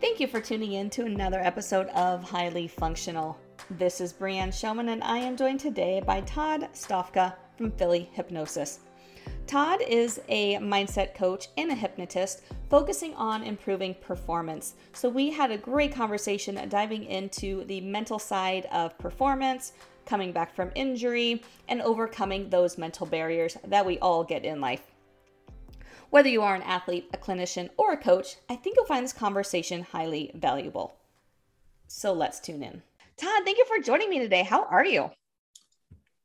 Thank you for tuning in to another episode of Highly Functional. This is Brianne Showman, and I am joined today by Todd Stofka from Philly Hypnosis. Todd is a mindset coach and a hypnotist focusing on improving performance. So, we had a great conversation diving into the mental side of performance, coming back from injury, and overcoming those mental barriers that we all get in life. Whether you are an athlete, a clinician, or a coach, I think you'll find this conversation highly valuable. So let's tune in. Todd, thank you for joining me today. How are you?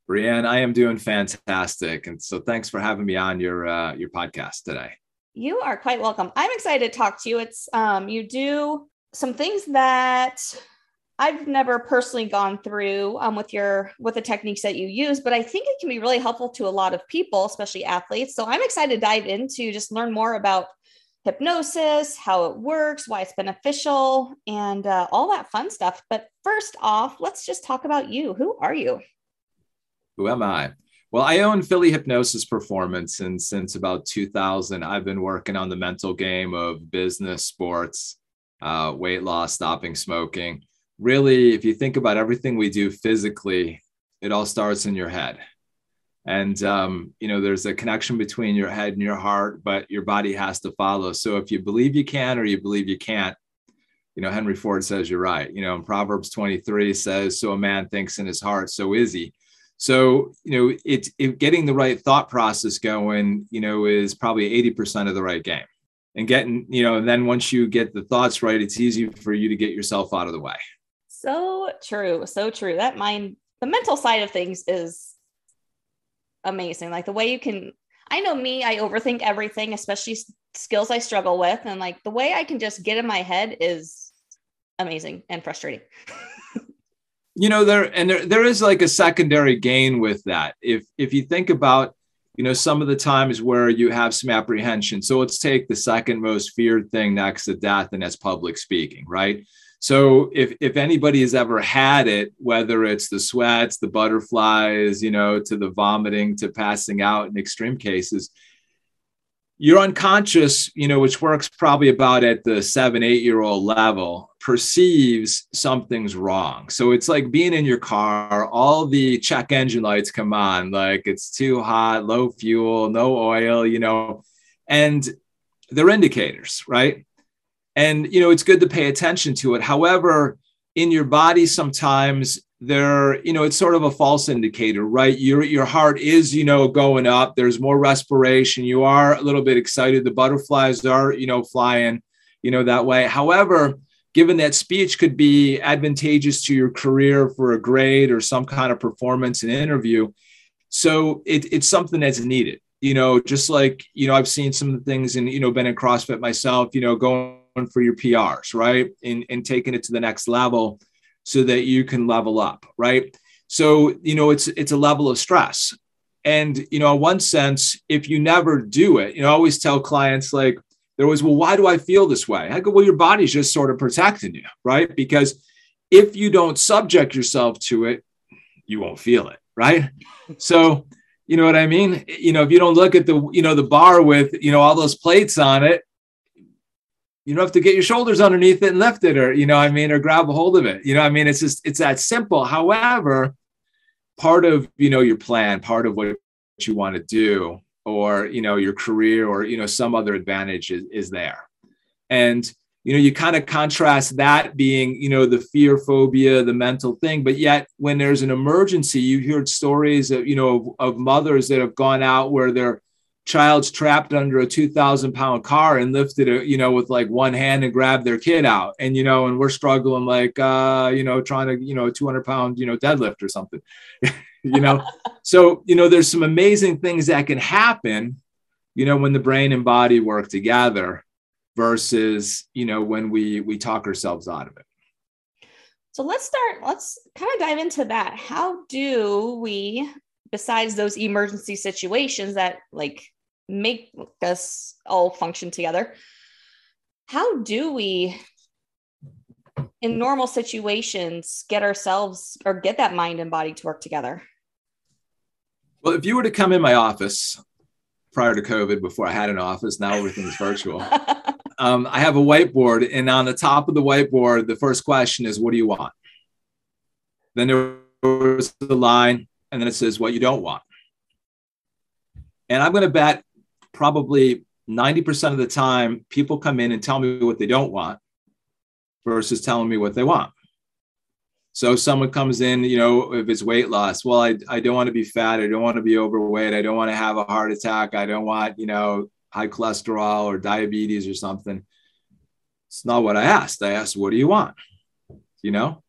Brianne, I am doing fantastic, and so thanks for having me on your uh, your podcast today. You are quite welcome. I'm excited to talk to you. It's um, you do some things that I've never personally gone through um, with your with the techniques that you use, but I think it can be really helpful to a lot of people, especially athletes. So I'm excited to dive into just learn more about hypnosis, how it works, why it's beneficial, and uh, all that fun stuff. But first off, let's just talk about you. Who are you? Who am I? Well, I own Philly Hypnosis Performance, and since about 2000, I've been working on the mental game of business, sports, uh, weight loss, stopping smoking really, if you think about everything we do physically, it all starts in your head. And, um, you know, there's a connection between your head and your heart, but your body has to follow. So if you believe you can or you believe you can't, you know, Henry Ford says you're right. You know, in Proverbs 23 says, So a man thinks in his heart, so is he. So, you know, it's it, getting the right thought process going, you know, is probably 80% of the right game. And getting, you know, and then once you get the thoughts right, it's easy for you to get yourself out of the way. So true. So true. That mind, the mental side of things is amazing. Like the way you can, I know me, I overthink everything, especially skills I struggle with. And like the way I can just get in my head is amazing and frustrating. you know, there, and there, there is like a secondary gain with that. If, if you think about, you know, some of the times where you have some apprehension. So let's take the second most feared thing next to death, and that's public speaking, right? So if if anybody has ever had it, whether it's the sweats, the butterflies, you know, to the vomiting, to passing out in extreme cases, your unconscious, you know, which works probably about at the seven, eight year old level, perceives something's wrong. So it's like being in your car, all the check engine lights come on, like it's too hot, low fuel, no oil, you know, and they're indicators, right? And you know it's good to pay attention to it. However in your body sometimes there you know it's sort of a false indicator right? Your your heart is you know going up. There's more respiration. You are a little bit excited. The butterflies are you know flying you know that way. However given that speech could be advantageous to your career for a grade or some kind of performance and interview so it, it's something that's needed. You know just like you know i've seen some of the things and you know been in crossfit myself you know going for your PRs, right? And, and taking it to the next level so that you can level up, right? So, you know, it's it's a level of stress. And, you know, in one sense, if you never do it, you know, I always tell clients like, there was, well, why do I feel this way? I go, well, your body's just sort of protecting you, right? Because if you don't subject yourself to it, you won't feel it, right? So, you know what I mean? You know, if you don't look at the, you know, the bar with, you know, all those plates on it, you don't have to get your shoulders underneath it and lift it or you know i mean or grab a hold of it. You know i mean it's just it's that simple. However part of you know your plan part of what you want to do or you know your career or you know some other advantage is, is there. And you know you kind of contrast that being you know the fear phobia the mental thing but yet when there's an emergency you hear stories of you know of, of mothers that have gone out where they're child's trapped under a 2000 pound car and lifted it you know with like one hand and grabbed their kid out. And you know and we're struggling like uh you know trying to you know 200 pound you know deadlift or something you know? So you know there's some amazing things that can happen you know when the brain and body work together versus you know when we we talk ourselves out of it. So let's start let's kind of dive into that. How do we besides those emergency situations that like make us all function together. How do we, in normal situations, get ourselves or get that mind and body to work together? Well, if you were to come in my office prior to COVID, before I had an office, now everything's virtual. um, I have a whiteboard, and on the top of the whiteboard, the first question is, "What do you want?" Then there's the line, and then it says, "What you don't want." And I'm going to bet probably 90% of the time, people come in and tell me what they don't want versus telling me what they want. So someone comes in, you know, if it's weight loss, well, I, I don't want to be fat. I don't want to be overweight. I don't want to have a heart attack. I don't want, you know, high cholesterol or diabetes or something. It's not what I asked. I asked, what do you want? You know,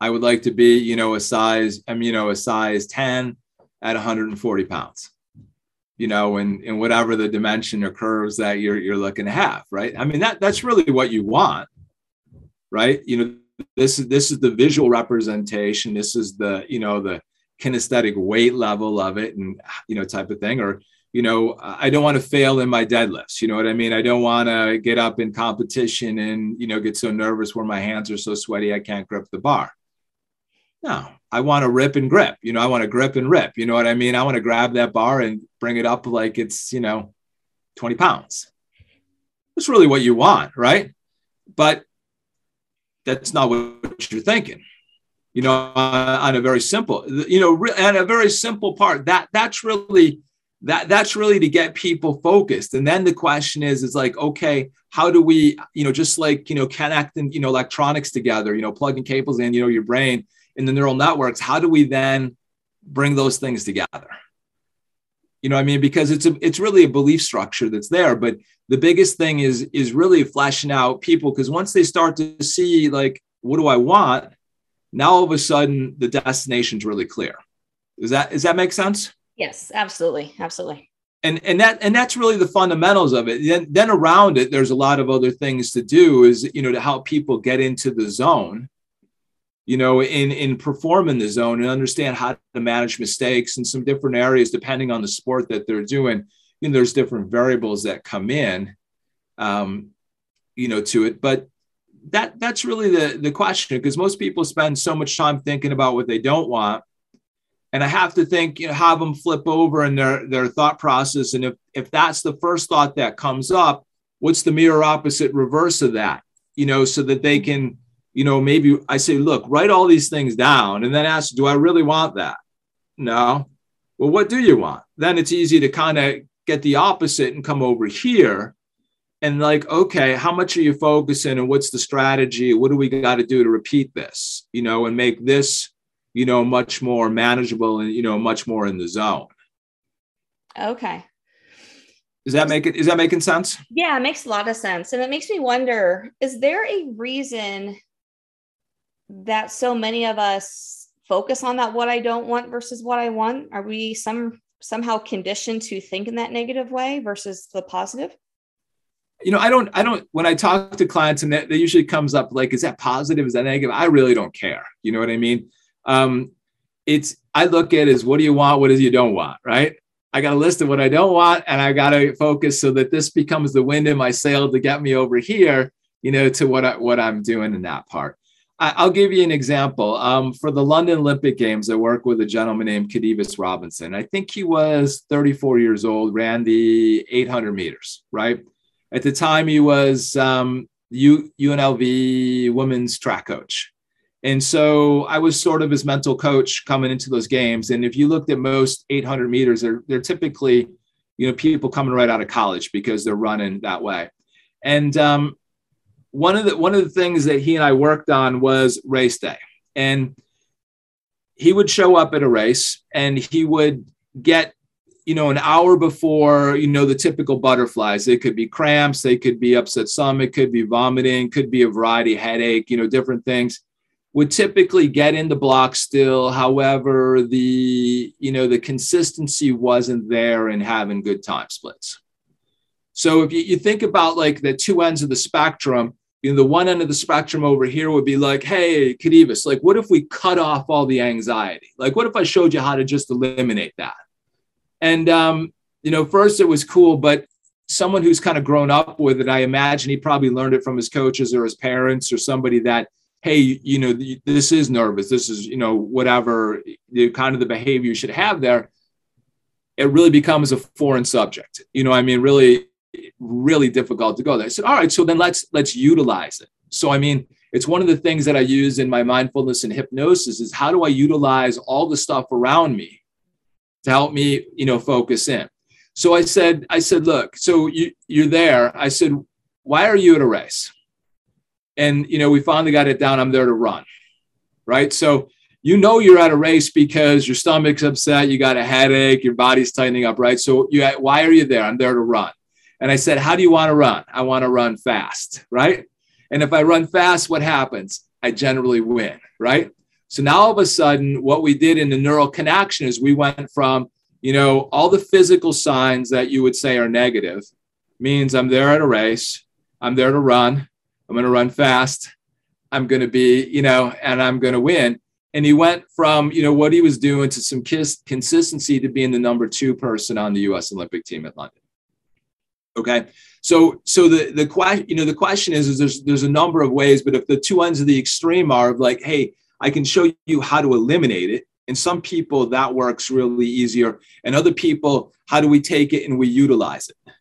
I would like to be, you know, a size, I'm, you know, a size 10 at 140 pounds you know, and and whatever the dimension or curves that you're you're looking to have, right? I mean, that that's really what you want, right? You know, this is this is the visual representation. This is the you know the kinesthetic weight level of it, and you know type of thing. Or you know, I don't want to fail in my deadlifts. You know what I mean? I don't want to get up in competition and you know get so nervous where my hands are so sweaty I can't grip the bar. No, I want to rip and grip. You know, I want to grip and rip. You know what I mean? I want to grab that bar and bring it up like it's, you know, 20 pounds. That's really what you want, right? But that's not what you're thinking. You know, on a very simple, you know, and a very simple part that that's really that that's really to get people focused. And then the question is, is like, okay, how do we, you know, just like you know, connecting, you know, electronics together, you know, plugging cables in, you know, your brain in the neural networks, how do we then bring those things together? You know, I mean, because it's a, it's really a belief structure that's there. But the biggest thing is is really fleshing out people because once they start to see like, what do I want? Now all of a sudden the destination's really clear. Does that does that make sense? Yes, absolutely, absolutely. And and that and that's really the fundamentals of it. Then then around it, there's a lot of other things to do. Is you know to help people get into the zone you know, in in perform in the zone and understand how to manage mistakes in some different areas depending on the sport that they're doing. You know, there's different variables that come in, um, you know, to it. But that that's really the the question because most people spend so much time thinking about what they don't want, and I have to think, you know, have them flip over in their their thought process, and if if that's the first thought that comes up, what's the mirror opposite reverse of that? You know, so that they can you know, maybe I say, look, write all these things down and then ask, do I really want that? No. Well, what do you want? Then it's easy to kind of get the opposite and come over here and like, okay, how much are you focusing and what's the strategy? What do we got to do to repeat this, you know, and make this, you know, much more manageable and, you know, much more in the zone. Okay. Is that making is that making sense? Yeah, it makes a lot of sense. And it makes me wonder, is there a reason that so many of us focus on that what I don't want versus what I want? Are we some somehow conditioned to think in that negative way versus the positive? You know, I don't, I don't, when I talk to clients and that, that usually comes up like, is that positive? Is that negative? I really don't care. You know what I mean? Um, it's, I look at is what do you want? What is you don't want? Right. I got a list of what I don't want and I got to focus so that this becomes the wind in my sail to get me over here, you know, to what I, what I'm doing in that part. I'll give you an example. Um, for the London Olympic Games, I worked with a gentleman named Khadevis Robinson. I think he was 34 years old, ran the 800 meters, right? At the time, he was um, U- UNLV women's track coach. And so I was sort of his mental coach coming into those games. And if you looked at most 800 meters, they're, they're typically, you know, people coming right out of college because they're running that way. And um, one of the one of the things that he and I worked on was race day, and he would show up at a race and he would get you know an hour before you know the typical butterflies. They could be cramps they could be upset stomach could be vomiting could be a variety headache you know different things. Would typically get in the block still. However the you know the consistency wasn't there in having good time splits. So if you, you think about like the two ends of the spectrum you know, the one end of the spectrum over here would be like, hey, Khadevis, like, what if we cut off all the anxiety? Like, what if I showed you how to just eliminate that? And, um, you know, first it was cool, but someone who's kind of grown up with it, I imagine he probably learned it from his coaches or his parents or somebody that, hey, you know, this is nervous. This is, you know, whatever the kind of the behavior you should have there. It really becomes a foreign subject. You know, I mean, really, really difficult to go there. I said, all right, so then let's let's utilize it. So I mean, it's one of the things that I use in my mindfulness and hypnosis is how do I utilize all the stuff around me to help me, you know, focus in. So I said, I said, look, so you, you're there. I said, why are you at a race? And you know, we finally got it down. I'm there to run, right? So you know you're at a race because your stomach's upset, you got a headache, your body's tightening up, right? So you, why are you there? I'm there to run. And I said, how do you want to run? I want to run fast, right? And if I run fast, what happens? I generally win, right? So now all of a sudden, what we did in the neural connection is we went from, you know, all the physical signs that you would say are negative means I'm there at a race, I'm there to run, I'm going to run fast, I'm going to be, you know, and I'm going to win. And he went from, you know, what he was doing to some kiss, consistency to being the number two person on the U.S. Olympic team at London. Okay. So, so the the question, you know, the question is, is there's there's a number of ways, but if the two ends of the extreme are of like, hey, I can show you how to eliminate it, and some people that works really easier, and other people, how do we take it and we utilize it?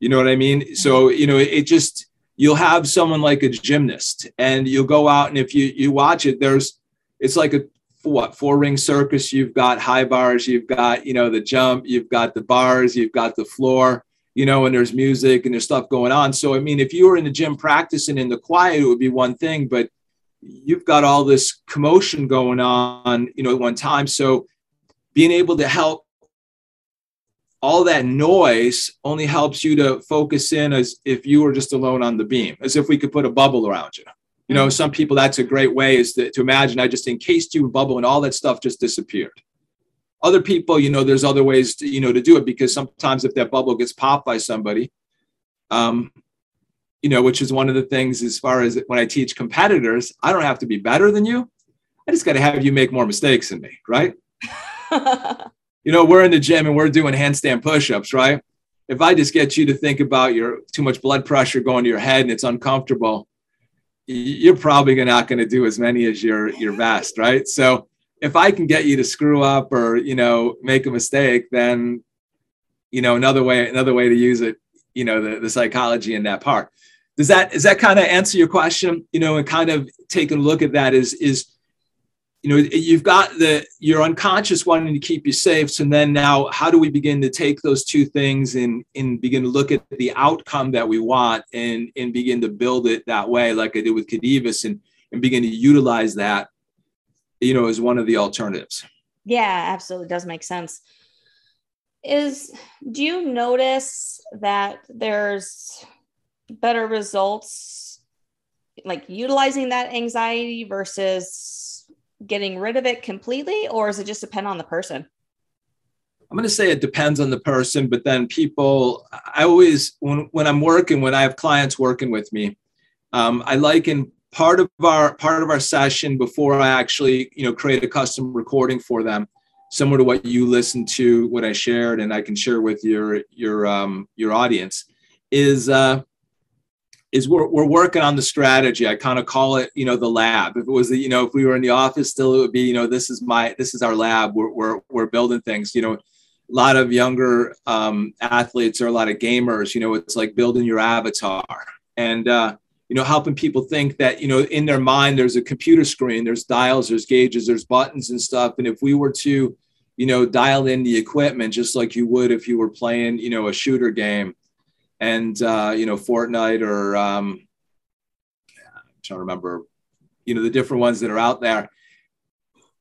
You know what I mean? Mm-hmm. So, you know, it just you'll have someone like a gymnast, and you'll go out, and if you you watch it, there's it's like a what four ring circus. You've got high bars, you've got you know the jump, you've got the bars, you've got the floor you know, and there's music and there's stuff going on. So, I mean, if you were in the gym practicing in the quiet, it would be one thing, but you've got all this commotion going on, you know, at one time. So, being able to help all that noise only helps you to focus in as if you were just alone on the beam, as if we could put a bubble around you. You know, some people that's a great way is to, to imagine I just encased you in bubble and all that stuff just disappeared. Other people, you know, there's other ways to, you know, to do it because sometimes if that bubble gets popped by somebody, um, you know, which is one of the things as far as when I teach competitors, I don't have to be better than you. I just got to have you make more mistakes than me, right? you know, we're in the gym and we're doing handstand push-ups, right? If I just get you to think about your too much blood pressure going to your head and it's uncomfortable, you're probably not going to do as many as your your best, right? So if I can get you to screw up or you know make a mistake, then you know another way another way to use it, you know the, the psychology in that part. Does that does that kind of answer your question? You know, and kind of taking a look at that is is you know you've got the your unconscious wanting to keep you safe so then now how do we begin to take those two things and and begin to look at the outcome that we want and and begin to build it that way like i did with Khadevis and and begin to utilize that you know, is one of the alternatives. Yeah, absolutely does make sense. Is do you notice that there's better results like utilizing that anxiety versus getting rid of it completely or does it just depend on the person? I'm going to say it depends on the person, but then people, I always, when, when I'm working, when I have clients working with me, um, I liken part of our part of our session before I actually you know create a custom recording for them, similar to what you listened to, what I shared, and I can share with your your um, your audience, is uh, is we're, we're working on the strategy. I kind of call it you know the lab. If it was the, you know if we were in the office, still it would be you know this is my this is our lab. We're we're we're building things. You know. A lot of younger um, athletes or a lot of gamers, you know, it's like building your avatar. And uh, you know, helping people think that, you know, in their mind, there's a computer screen, there's dials, there's gauges, there's buttons and stuff. And if we were to, you know, dial in the equipment just like you would if you were playing, you know, a shooter game and, uh, you know, Fortnite or, um, I'm trying to remember, you know, the different ones that are out there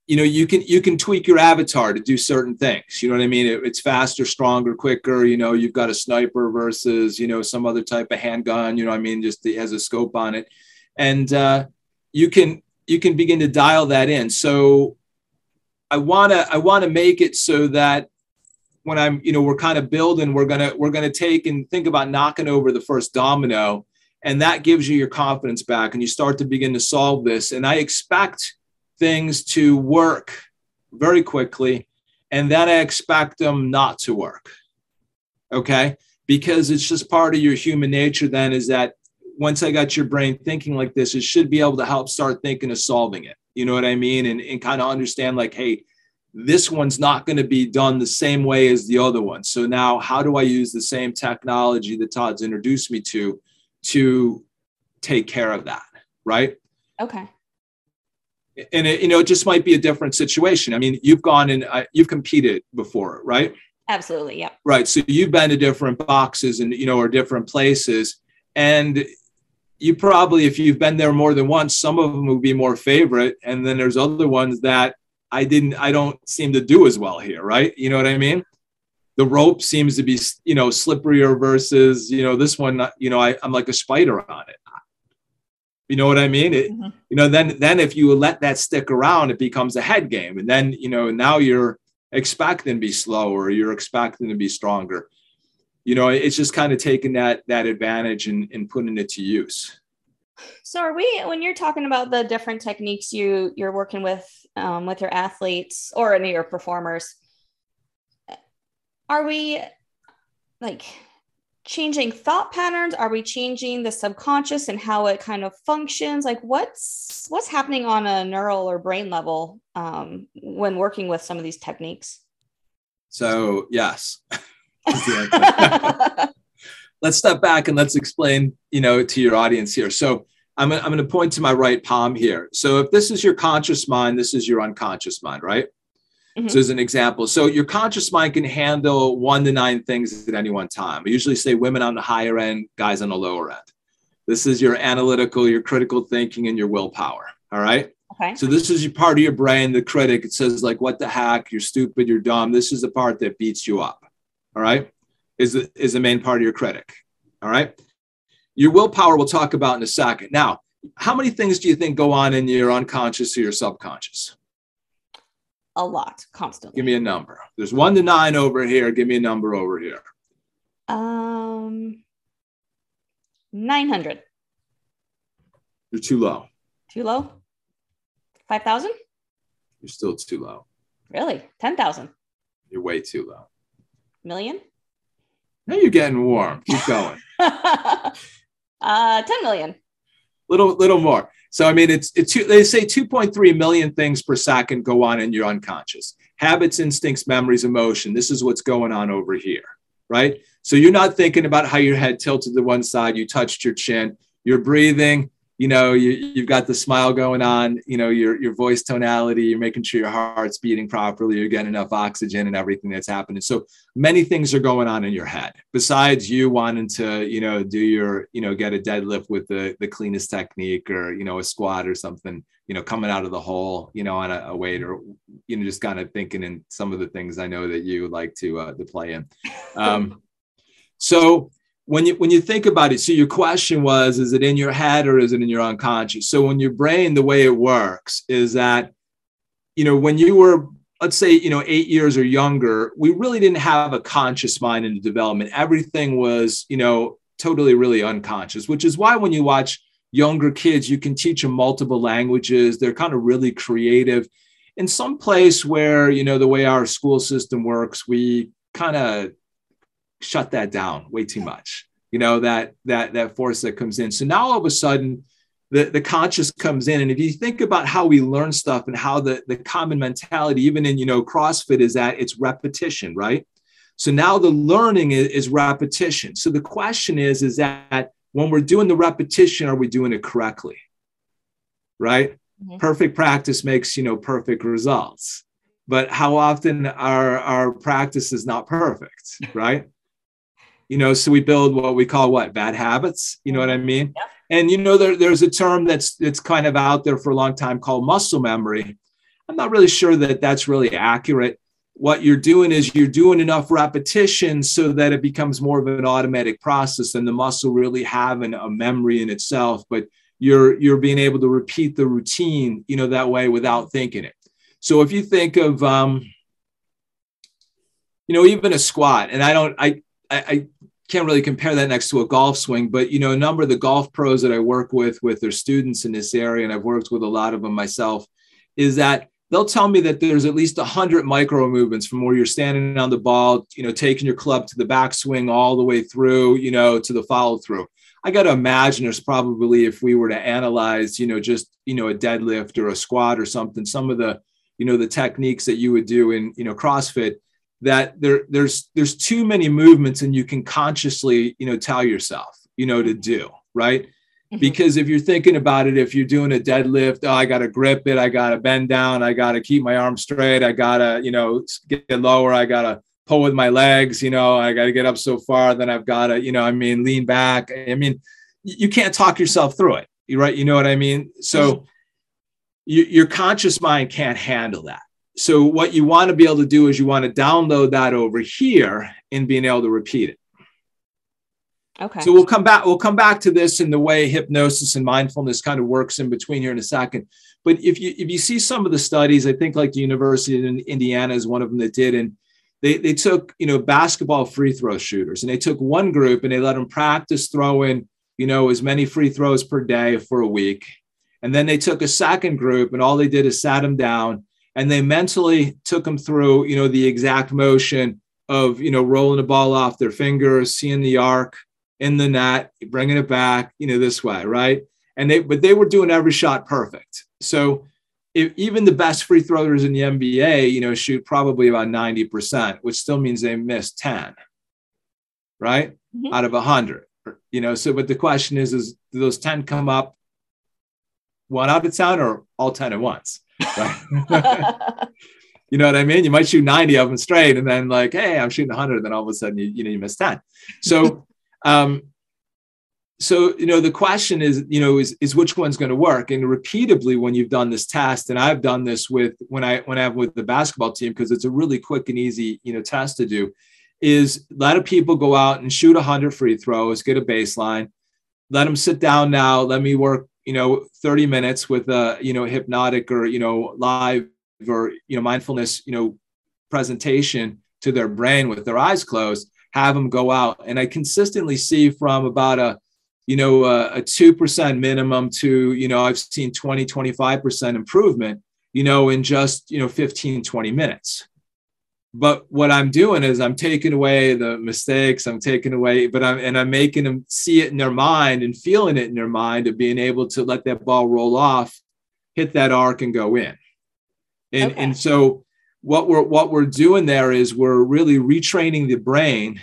you know you can you can tweak your avatar to do certain things. You know what i mean? It, it's faster stronger quicker. You know you've got a sniper versus you know some other type of handgun. You know i mean? Just it has a scope on it. And uh, you can you can begin to dial that in. So i want to i want to make it so that when i'm you know we're kind of building we're gonna we're gonna take and think about knocking over the first domino. And that gives you your confidence back and you start to begin to solve this. And i expect things to work very quickly and then I expect them not to work. Okay. Because it's just part of your human nature, then, is that once I got your brain thinking like this, it should be able to help start thinking of solving it. You know what I mean? And, and kind of understand, like, hey, this one's not going to be done the same way as the other one. So now, how do I use the same technology that Todd's introduced me to to take care of that? Right. Okay. And it, you know, it just might be a different situation. I mean, you've gone and uh, you've competed before, right? Absolutely. Yeah. Right. So you've been to different boxes and, you know, or different places. And you probably, if you've been there more than once, some of them would be more favorite. And then there's other ones that I didn't, I don't seem to do as well here, right? You know what I mean? The rope seems to be, you know, slipperier versus, you know, this one, you know, I, I'm like a spider on it. You know what I mean? It, mm-hmm. You know, then then if you let that stick around, it becomes a head game, and then you know now you're expecting to be slower, you're expecting to be stronger. You know, it's just kind of taking that that advantage and, and putting it to use. So are we when you're talking about the different techniques you you're working with um, with your athletes or any of your performers? Are we like changing thought patterns? Are we changing the subconscious and how it kind of functions? Like what's what's happening on a neural or brain level um, when working with some of these techniques? So yes. let's step back and let's explain, you know, to your audience here. So I'm, I'm going to point to my right palm here. So if this is your conscious mind, this is your unconscious mind, right? Mm-hmm. So as an example, so your conscious mind can handle one to nine things at any one time. I usually say women on the higher end, guys on the lower end. This is your analytical, your critical thinking, and your willpower. All right. Okay. So this is your part of your brain, the critic. It says like, "What the heck? You're stupid. You're dumb." This is the part that beats you up. All right. Is the, is the main part of your critic. All right. Your willpower we'll talk about in a second. Now, how many things do you think go on in your unconscious or your subconscious? A lot, constantly. Give me a number. There's one to nine over here. Give me a number over here. Um, 900. You're too low. Too low? 5,000? You're still too low. Really? 10,000? You're way too low. Million? Now you're getting warm. Keep going. uh, 10 million. Little, little more. So I mean, it's it's they say 2.3 million things per second go on in your unconscious. Habits, instincts, memories, emotion. This is what's going on over here, right? So you're not thinking about how your head tilted to one side. You touched your chin. You're breathing you know you, you've got the smile going on you know your your voice tonality you're making sure your heart's beating properly you're getting enough oxygen and everything that's happening. So many things are going on in your head besides you wanting to you know do your you know get a deadlift with the the cleanest technique or you know a squat or something you know coming out of the hole you know on a, a weight or you know just kind of thinking in some of the things i know that you like to uh to play in. Um so when you when you think about it so your question was is it in your head or is it in your unconscious? So when your brain the way it works is that you know when you were let's say you know 8 years or younger we really didn't have a conscious mind in the development. Everything was you know totally really unconscious which is why when you watch younger kids you can teach them multiple languages. They're kind of really creative. In some place where you know the way our school system works we kind of shut that down way too much. You know that that that force that comes in. So now all of a sudden the, the conscious comes in. And if you think about how we learn stuff and how the, the common mentality even in you know crossfit is that it's repetition right? So now the learning is, is repetition. So the question is is that when we're doing the repetition are we doing it correctly? Right? Mm-hmm. perfect practice makes you know perfect results. But how often our our practice is not perfect right you know so we build what we call what? Bad habits? You know what i mean? Yeah. and you know there, there's a term that's that's kind of out there for a long time called muscle memory. I'm not really sure that that's really accurate. What you're doing is you're doing enough repetition so that it becomes more of an automatic process and the muscle really having a memory in itself but you're you're being able to repeat the routine you know that way without thinking it. So if you think of um you know even a squat and i don't i I, can't really compare that next to a golf swing, but you know, a number of the golf pros that I work with, with their students in this area, and I've worked with a lot of them myself, is that they'll tell me that there's at least 100 micro movements from where you're standing on the ball, you know, taking your club to the backswing all the way through, you know, to the follow through. I got to imagine there's probably, if we were to analyze, you know, just, you know, a deadlift or a squat or something, some of the you know the techniques that you would do in you know CrossFit that there there's there's too many movements and you can consciously you know tell yourself you know to do right? Mm-hmm. because if you're thinking about it if you're doing a deadlift oh i gotta grip it i gotta bend down i gotta keep my arm straight i gotta you know get lower i gotta pull with my legs you know i gotta get up so far then i've gotta you know i mean lean back. I mean you can't talk yourself through it right? You know what i mean? So mm-hmm. you, your conscious mind can't handle that so what you want to be able to do is you want to download that over here and being able to repeat it. Okay. So we'll come back. We'll come back to this in the way hypnosis and mindfulness kind of works in between here in a second. But if you if you see some of the studies, I think like the University in Indiana is one of them that did, and they they took you know basketball free throw shooters, and they took one group and they let them practice throwing you know as many free throws per day for a week, and then they took a second group and all they did is sat them down and they mentally took them through, you know, the exact motion of, you know, rolling the ball off their fingers, seeing the arc in the net, bringing it back, you know, this way, right? And they, but they were doing every shot perfect. So if even the best free throwers in the NBA, you know, shoot probably about 90%, which still means they missed 10, right? Mm-hmm. Out of 100, you know. So, but the question is, is do those 10 come up one out of 10 or all 10 at once? You know what I mean? You might shoot 90 of them straight and then like, hey, I'm shooting 100. And then all of a sudden you, you know, you miss 10. So, um, so you know the question is you know is, is which one's going to work and repeatedly when you've done this test and i've done this with when i when i have with the basketball team because it's a really quick and easy you know test to do is a lot of people go out and shoot 100 free throws get a baseline let them sit down now let me work you know 30 minutes with a you know hypnotic or you know live or you know mindfulness you know presentation to their brain with their eyes closed have them go out. And i consistently see from about a you know a, a 2% minimum to you know i've seen 20 25% improvement you know in just you know 15 20 minutes but what i'm doing is i'm taking away the mistakes i'm taking away but i'm and i'm making them see it in their mind and feeling it in their mind of being able to let that ball roll off hit that arc and go in and okay. and so what we're what we're doing there is we're really retraining the brain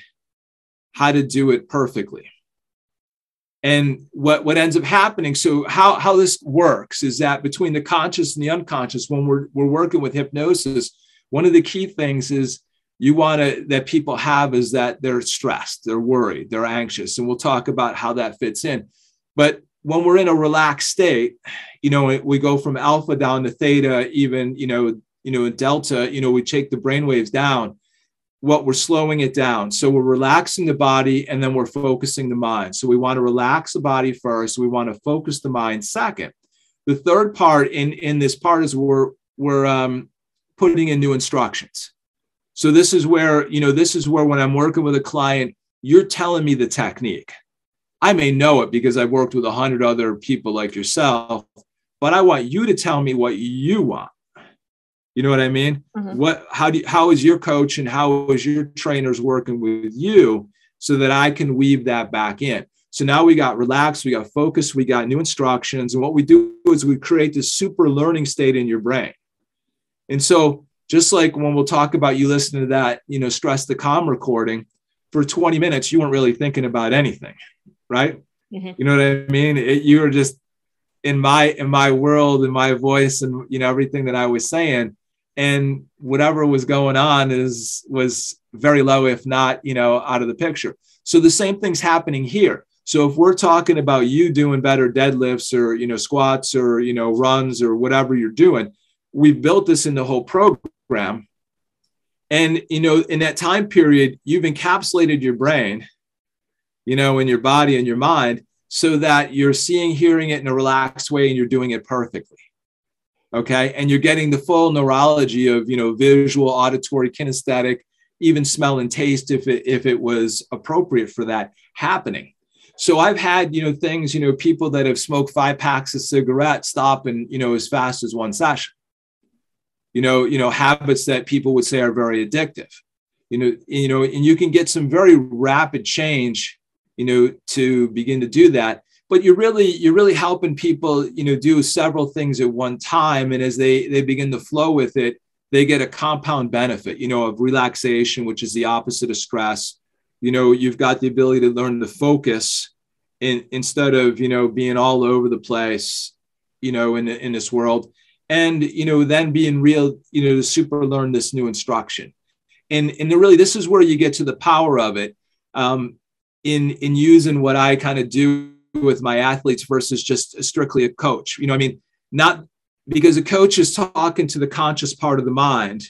how to do it perfectly and what what ends up happening so how how this works is that between the conscious and the unconscious when we're we're working with hypnosis one of the key things is you want to that people have is that they're stressed they're worried they're anxious and we'll talk about how that fits in. But when we're in a relaxed state you know we go from alpha down to theta even you know you know delta you know we take the brain waves down what we're slowing it down. So we're relaxing the body and then we're focusing the mind. So we want to relax the body first we want to focus the mind second. The third part in in this part is we're we're um, putting in new instructions. So this is where, you know, this is where when I'm working with a client, you're telling me the technique. I may know it because I've worked with a hundred other people like yourself, but I want you to tell me what you want. You know what I mean? Mm-hmm. What how do you, how is your coach and how is your trainers working with you so that I can weave that back in? So now we got relaxed, we got focus, we got new instructions, and what we do is we create this super learning state in your brain. And so, just like when we'll talk about you listening to that, you know, stress the calm recording for 20 minutes, you weren't really thinking about anything, right? Mm-hmm. You know what I mean? It, you were just in my in my world, in my voice, and you know everything that I was saying, and whatever was going on is was very low, if not you know out of the picture. So the same thing's happening here. So if we're talking about you doing better deadlifts or you know squats or you know runs or whatever you're doing, we've built this in the whole program. And, you know, in that time period, you've encapsulated your brain, you know, in your body and your mind so that you're seeing, hearing it in a relaxed way and you're doing it perfectly. Okay. And you're getting the full neurology of, you know, visual, auditory, kinesthetic, even smell and taste if it, if it was appropriate for that happening. So I've had, you know, things, you know, people that have smoked five packs of cigarettes stop and, you know, as fast as one session you know, you know, habits that people would say are very addictive. You know, you know, and you can get some very rapid change, you know, to begin to do that. but you're really you're really helping people you know do several things at one time and as they they begin to flow with it they get a compound benefit you know of relaxation which is the opposite of stress you know you've got the ability to learn to focus in, instead of you know being all over the place you know in, in this world and you know then being real you know to super learn this new instruction. And and really this is where you get to the power of it um, in in using what i kind of do with my athletes versus just strictly a coach. You know i mean not because a coach is talking to the conscious part of the mind.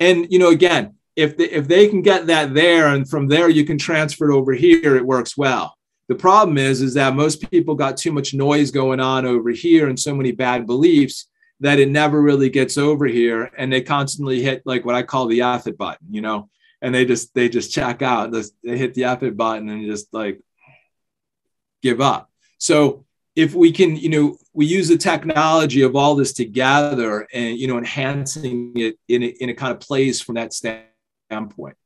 And you know again if they, if they can get that there and from there you can transfer it over here it works well the problem is, is that most people got too much noise going on over here and so many bad beliefs that it never really gets over here. And they constantly hit like what I call the it button, you know, and they just, they just check out, they hit the it button and just like give up. So if we can, you know, we use the technology of all this together and, you know, enhancing it in a, in a kind of place from that standpoint.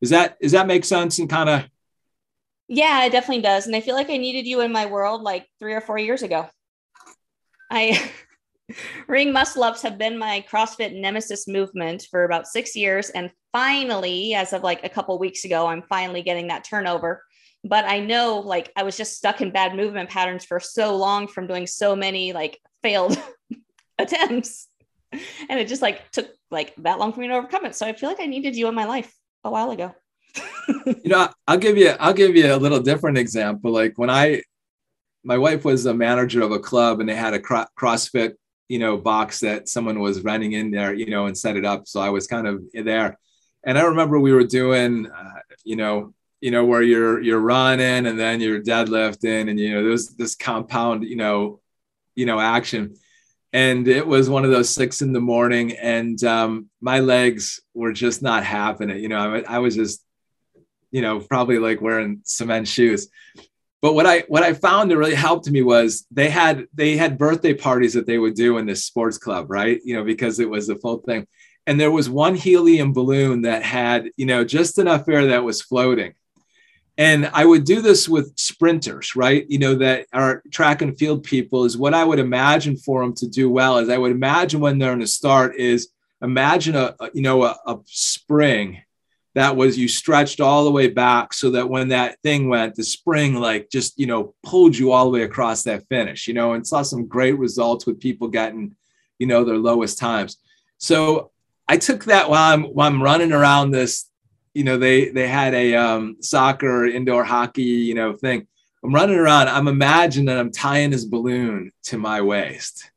Does that, does that make sense and kind of yeah, it definitely does. And I feel like I needed you in my world like three or four years ago. I ring muscle ups have been my CrossFit nemesis movement for about six years. And finally, as of like a couple weeks ago, I'm finally getting that turnover. But I know like I was just stuck in bad movement patterns for so long from doing so many like failed attempts. And it just like took like that long for me to overcome it. So I feel like I needed you in my life a while ago you know, I'll give you I'll give you a little different example. Like when I my wife was a manager of a club and they had a CrossFit, you know, box that someone was renting in there, you know, and set it up. So I was kind of there. And I remember we were doing, uh, you know, you know, where you're you're running and then you're deadlifting and you know, there's this compound, you know, you know, action. And it was one of those six in the morning, and um, my legs were just not happening. You know, I, I was just you know, probably like wearing cement shoes. But what I what I found that really helped me was they had they had birthday parties that they would do in this sports club, right? You know, because it was a full thing. And there was one helium balloon that had, you know, just enough air that was floating. And I would do this with sprinters, right? You know, that are track and field people is what I would imagine for them to do well is I would imagine when they're in the start is imagine a, a you know, a, a spring that was you stretched all the way back so that when that thing went, the spring like just, you know, pulled you all the way across that finish, you know, and saw some great results with people getting, you know, their lowest times. So I took that while I'm while I'm running around this, you know, they they had a um, soccer indoor hockey, you know, thing. I'm running around. I'm imagining that I'm tying this balloon to my waist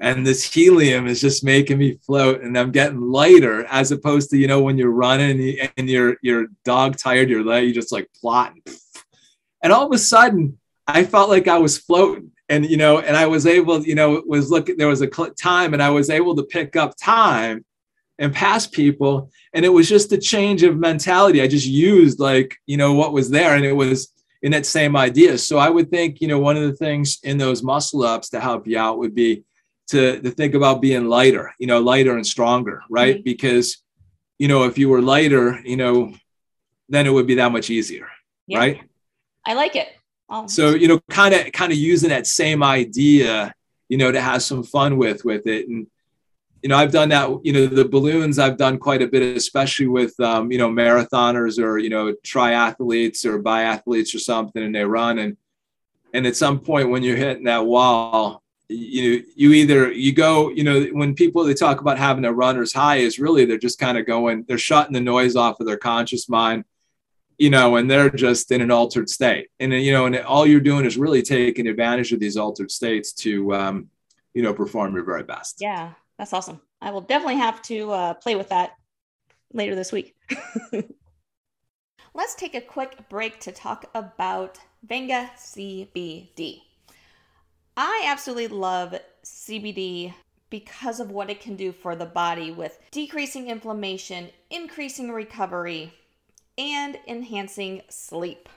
and this helium is just making me float and i'm getting lighter as opposed to you know when you're running and you're you're dog tired your leg you just like plotting and all of a sudden i felt like i was floating and you know and i was able you know was looking there was a time and i was able to pick up time and pass people and it was just a change of mentality. I just used like you know what was there and it was in that same idea. So i would think you know one of the things in those muscle ups to help you out would be to, to think about being lighter, you know, lighter and stronger, right? Mm-hmm. Because, you know, if you were lighter, you know, then it would be that much easier, yeah. right? I like it. Oh. So, you know, kind of kind of using that same idea, you know, to have some fun with with it. And, you know, I've done that, you know, the balloons I've done quite a bit, especially with um, you know, marathoners or, you know, triathletes or biathletes or something, and they run and and at some point when you're hitting that wall, you you either you go you know when people they talk about having a runner's high is really they're just kind of going they're shutting the noise off of their conscious mind you know and they're just in an altered state. And you know and all you're doing is really taking advantage of these altered states to um, you know perform your very best. Yeah that's awesome. I will definitely have to uh, play with that later this week. Let's take a quick break to talk about venga cbd I absolutely love CBD because of what it can do for the body with decreasing inflammation, increasing recovery, and enhancing sleep.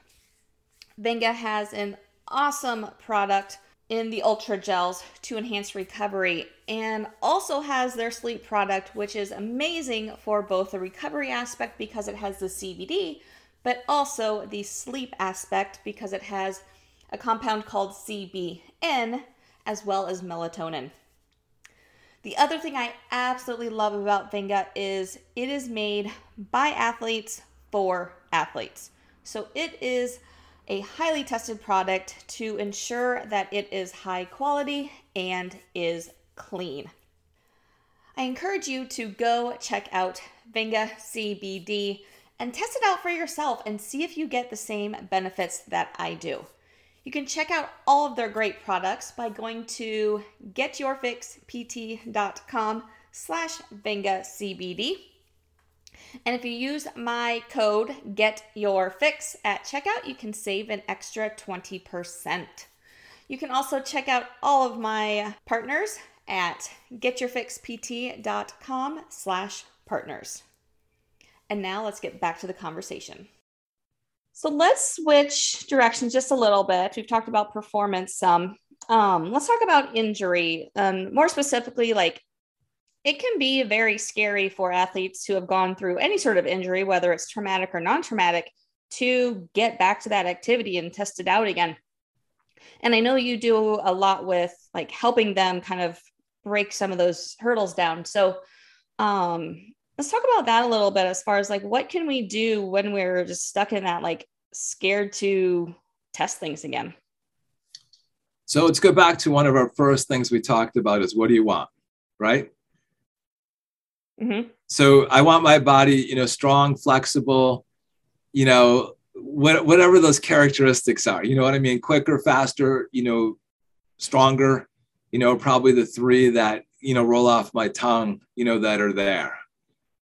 Venga has an awesome product in the Ultra Gels to enhance recovery and also has their sleep product, which is amazing for both the recovery aspect because it has the CBD, but also the sleep aspect because it has a compound called CBN, as well as melatonin. The other thing I absolutely love about Venga is it is made by athletes for athletes. So it is a highly tested product to ensure that it is high quality and is clean. I encourage you to go check out Venga CBD and test it out for yourself and see if you get the same benefits that I do. You can check out all of their great products by going to getyourfixpt.com slash VengaCBD. And if you use my code GetYourFix at checkout, you can save an extra 20%. You can also check out all of my partners at getyourfixpt.com slash partners. And now let's get back to the conversation. So let's switch directions just a little bit. We've talked about performance some. Um, let's talk about injury. Um, more specifically, like it can be very scary for athletes who have gone through any sort of injury, whether it's traumatic or non traumatic, to get back to that activity and test it out again. And I know you do a lot with like helping them kind of break some of those hurdles down. So, um, let's talk about that a little bit as far as like what can we do when we're just stuck in that like scared to test things again? So let's go back to one of our first things we talked about is what do you want, right? Mm-hmm. So I want my body, you know, strong, flexible, you know, what, whatever those characteristics are. You know what I mean? Quicker, faster, you know, stronger. You know, probably the three that you know roll off my tongue. You know that are there,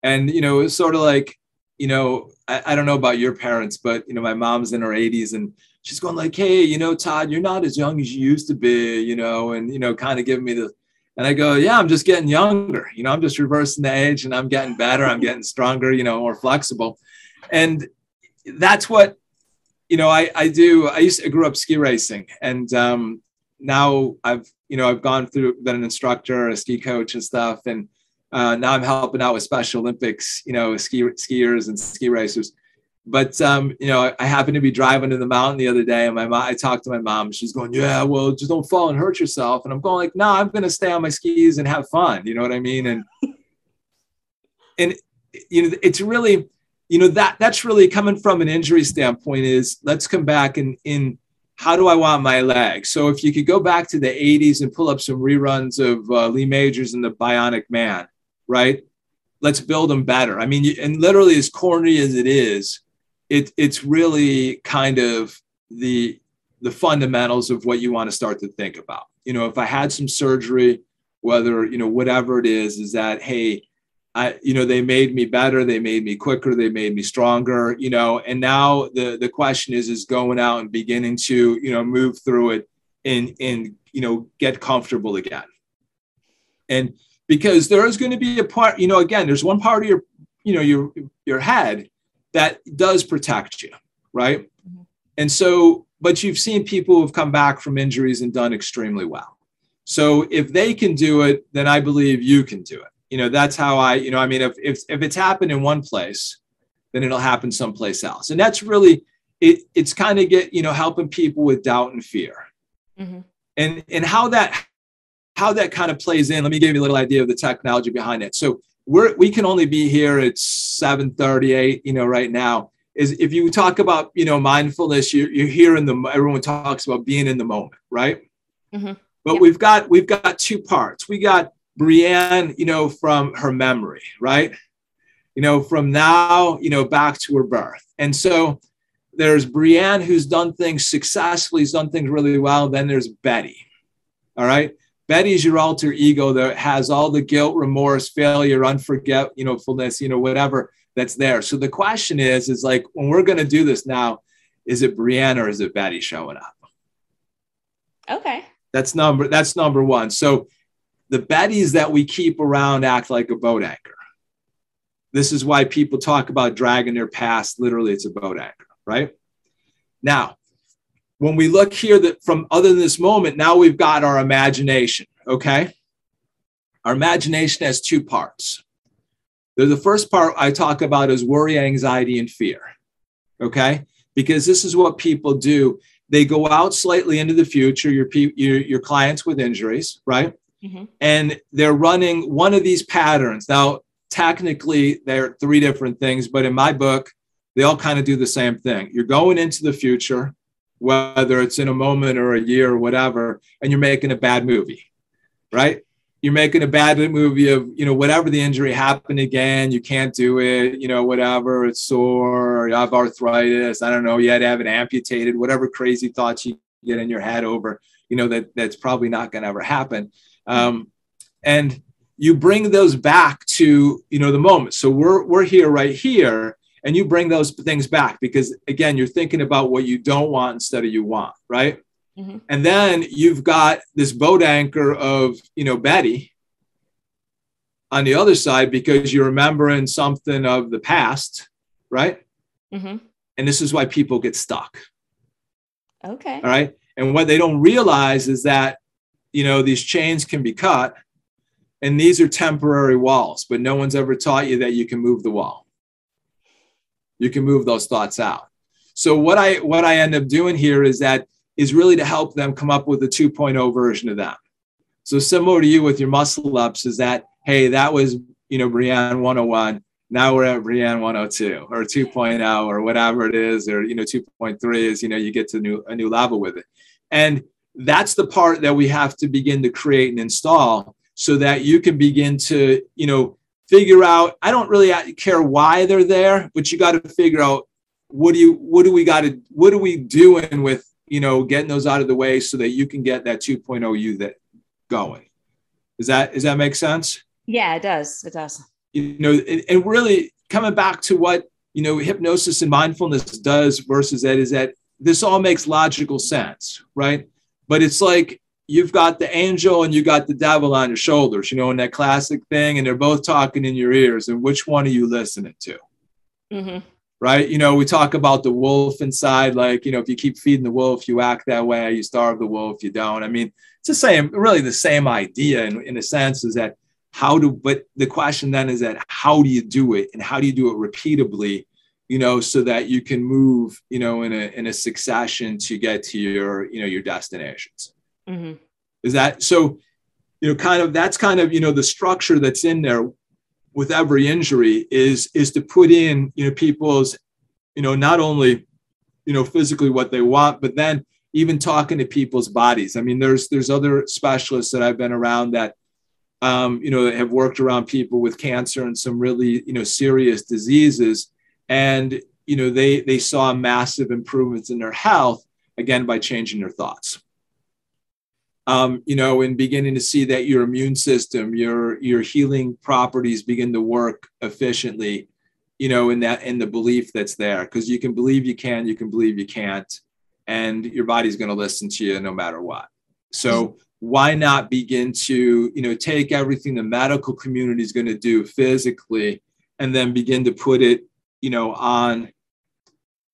and you know it's sort of like you know, I, I, don't know about your parents, but you know, my mom's in her 80s and she's going like, Hey, you know, Todd, you're not as young as you used to be, you know, and you know, kind of giving me the and I go, Yeah, I'm just getting younger, you know, I'm just reversing the age and I'm getting better, I'm getting stronger, you know, more flexible. And that's what you know, I, I do. I used to, I grew up ski racing, and um, now I've you know I've gone through been an instructor, a ski coach, and stuff, and uh, now I'm helping out with Special Olympics, you know, ski skiers and ski racers. But um, you know, I happened to be driving to the mountain the other day, and my mom, I talked to my mom. She's going, "Yeah, well, just don't fall and hurt yourself." And I'm going like, "No, I'm going to stay on my skis and have fun." You know what I mean? And and you know, it's really, you know, that that's really coming from an injury standpoint. Is let's come back and in how do I want my leg? So if you could go back to the 80s and pull up some reruns of uh, Lee Majors and the Bionic Man, right? Let's build them better. I mean, and literally, as corny as it is, it, it's really kind of the the fundamentals of what you want to start to think about. You know, if I had some surgery, whether you know whatever it is, is that hey, I you know they made me better, they made me quicker, they made me stronger. You know, and now the the question is is going out and beginning to you know move through it and and you know get comfortable again. And because there is going to be a part, you know, again, there's one part of your, you know, your your head that does protect you, right? Mm-hmm. And so, but you've seen people who've come back from injuries and done extremely well. So if they can do it, then I believe you can do it. You know, that's how I, you know, I mean, if if if it's happened in one place, then it'll happen someplace else. And that's really it, it's kind of get, you know, helping people with doubt and fear. Mm-hmm. And and how that how that kind of plays in, let me give you a little idea of the technology behind it. So we're we can only be here at 7:38, you know, right now. Is if you talk about you know mindfulness, you're, you're here in the everyone talks about being in the moment, right? Mm-hmm. But yep. we've got we've got two parts. We got Brienne, you know, from her memory, right? You know, from now, you know, back to her birth. And so there's Brienne who's done things successfully, has done things really well. Then there's Betty. All right. Betty's your alter ego that has all the guilt, remorse, failure, unforget, you know, fullness, you know, whatever that's there. So the question is, is like when we're going to do this now, is it Brienne or is it Betty showing up? Okay. That's number. That's number one. So the Bettys that we keep around act like a boat anchor. This is why people talk about dragging their past. Literally, it's a boat anchor, right? Now, when we look here that from other than this moment, now we've got our imagination, okay? Our imagination has two parts. The first part I talk about is worry, anxiety, and fear, okay? Because this is what people do. they go out slightly into the future, your, your, your clients with injuries, right? Mm-hmm. And they're running one of these patterns. Now, technically, they're three different things, but in my book, they all kind of do the same thing. You're going into the future, whether it's in a moment or a year or whatever, and you're making a bad movie, right? You're making a bad movie of, you know, whatever the injury happened again, you can't do it, you know, whatever, it's sore, you have arthritis, I don't know, you had to have it amputated, whatever crazy thoughts you get in your head over, you know, that that's probably not going to ever happen. Um, and you bring those back to, you know, the moment. So we're, we're here right here and you bring those things back because again you're thinking about what you don't want instead of you want right? Mm-hmm. and then you've got this boat anchor of you know betty on the other side because you're remembering something of the past right? Mm-hmm. and this is why people get stuck. Okay. All right? And what they don't realize is that you know these chains can be cut and these are temporary walls but no one's ever taught you that you can move the wall you can move those thoughts out. So what I what I end up doing here is that is really to help them come up with a 2.0 version of them. So similar to you with your muscle ups is that hey that was you know Brianne 101 now we're at Brianne 102 or 2.0 or whatever it is or you know 2.3 is you know you get to new a new level with it and that's the part that we have to begin to create and install so that you can begin to you know figure out i don't really care why they're there but you got to figure out what do you what do we got to what are we doing with you know getting those out of the way so that you can get that 2.0 you that going? Is that does that make sense? Yeah it does it does. You know and, and really coming back to what you know hypnosis and mindfulness does versus that is that this all makes logical sense right? But it's like you've got the angel and you got the devil on your shoulders, you know, in that classic thing, and they're both talking in your ears. And which one are you listening to? Mm-hmm. Right? You know, we talk about the wolf inside, like, you know, if you keep feeding the wolf, you act that way, you starve the wolf, you don't. I mean, it's the same, really the same idea in, in a sense is that how do, but the question then is that how do you do it and how do you do it repeatably? you know so that you can move you know in a in a succession to get to your you know your destinations Mm-hmm. Is that so? You know, kind of that's kind of you know the structure that's in there with every injury is is to put in you know people's you know not only you know physically what they want, but then even talking to people's bodies. I mean, there's there's other specialists that I've been around that um, you know have worked around people with cancer and some really you know serious diseases, and you know they they saw massive improvements in their health again by changing their thoughts um, you know, and beginning to see that your immune system, your your healing properties begin to work efficiently, you know, in that in the belief that's there. Because you can believe you can, you can believe you can't, and your body's going to listen to you no matter what. So why not begin to, you know, take everything the medical community is going to do physically, and then begin to put it, you know, on,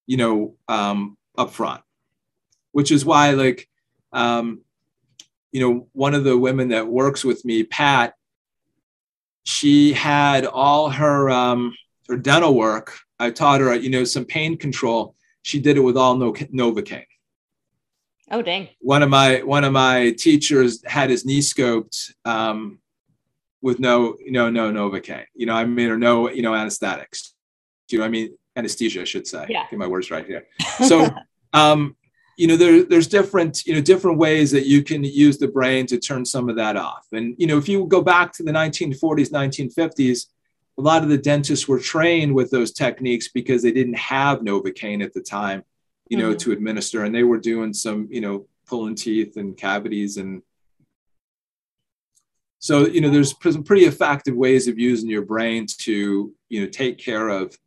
you know, um, up front, which is why like. Um, you know, one of the women that works with me, Pat, she had all her um, her dental work. I taught her, you know, some pain control. She did it with all no, Novocaine. Oh dang! One of my one of my teachers had his knee scoped um, with no, you know, no Novocaine. You know, I mean, or no, you know, anesthetics. Do you know? I mean, anesthesia, I should say. Yeah. Get my words right here. So, um, you know there, there's different you know different ways that you can use the brain to turn some of that off. And you know if you go back to the 1940s 1950s a lot of the dentists were trained with those techniques because they didn't have novocaine at the time you know mm-hmm. to administer. And they were doing some you know pulling teeth and cavities and so you know there's some pretty effective ways of using your brain to you know take care of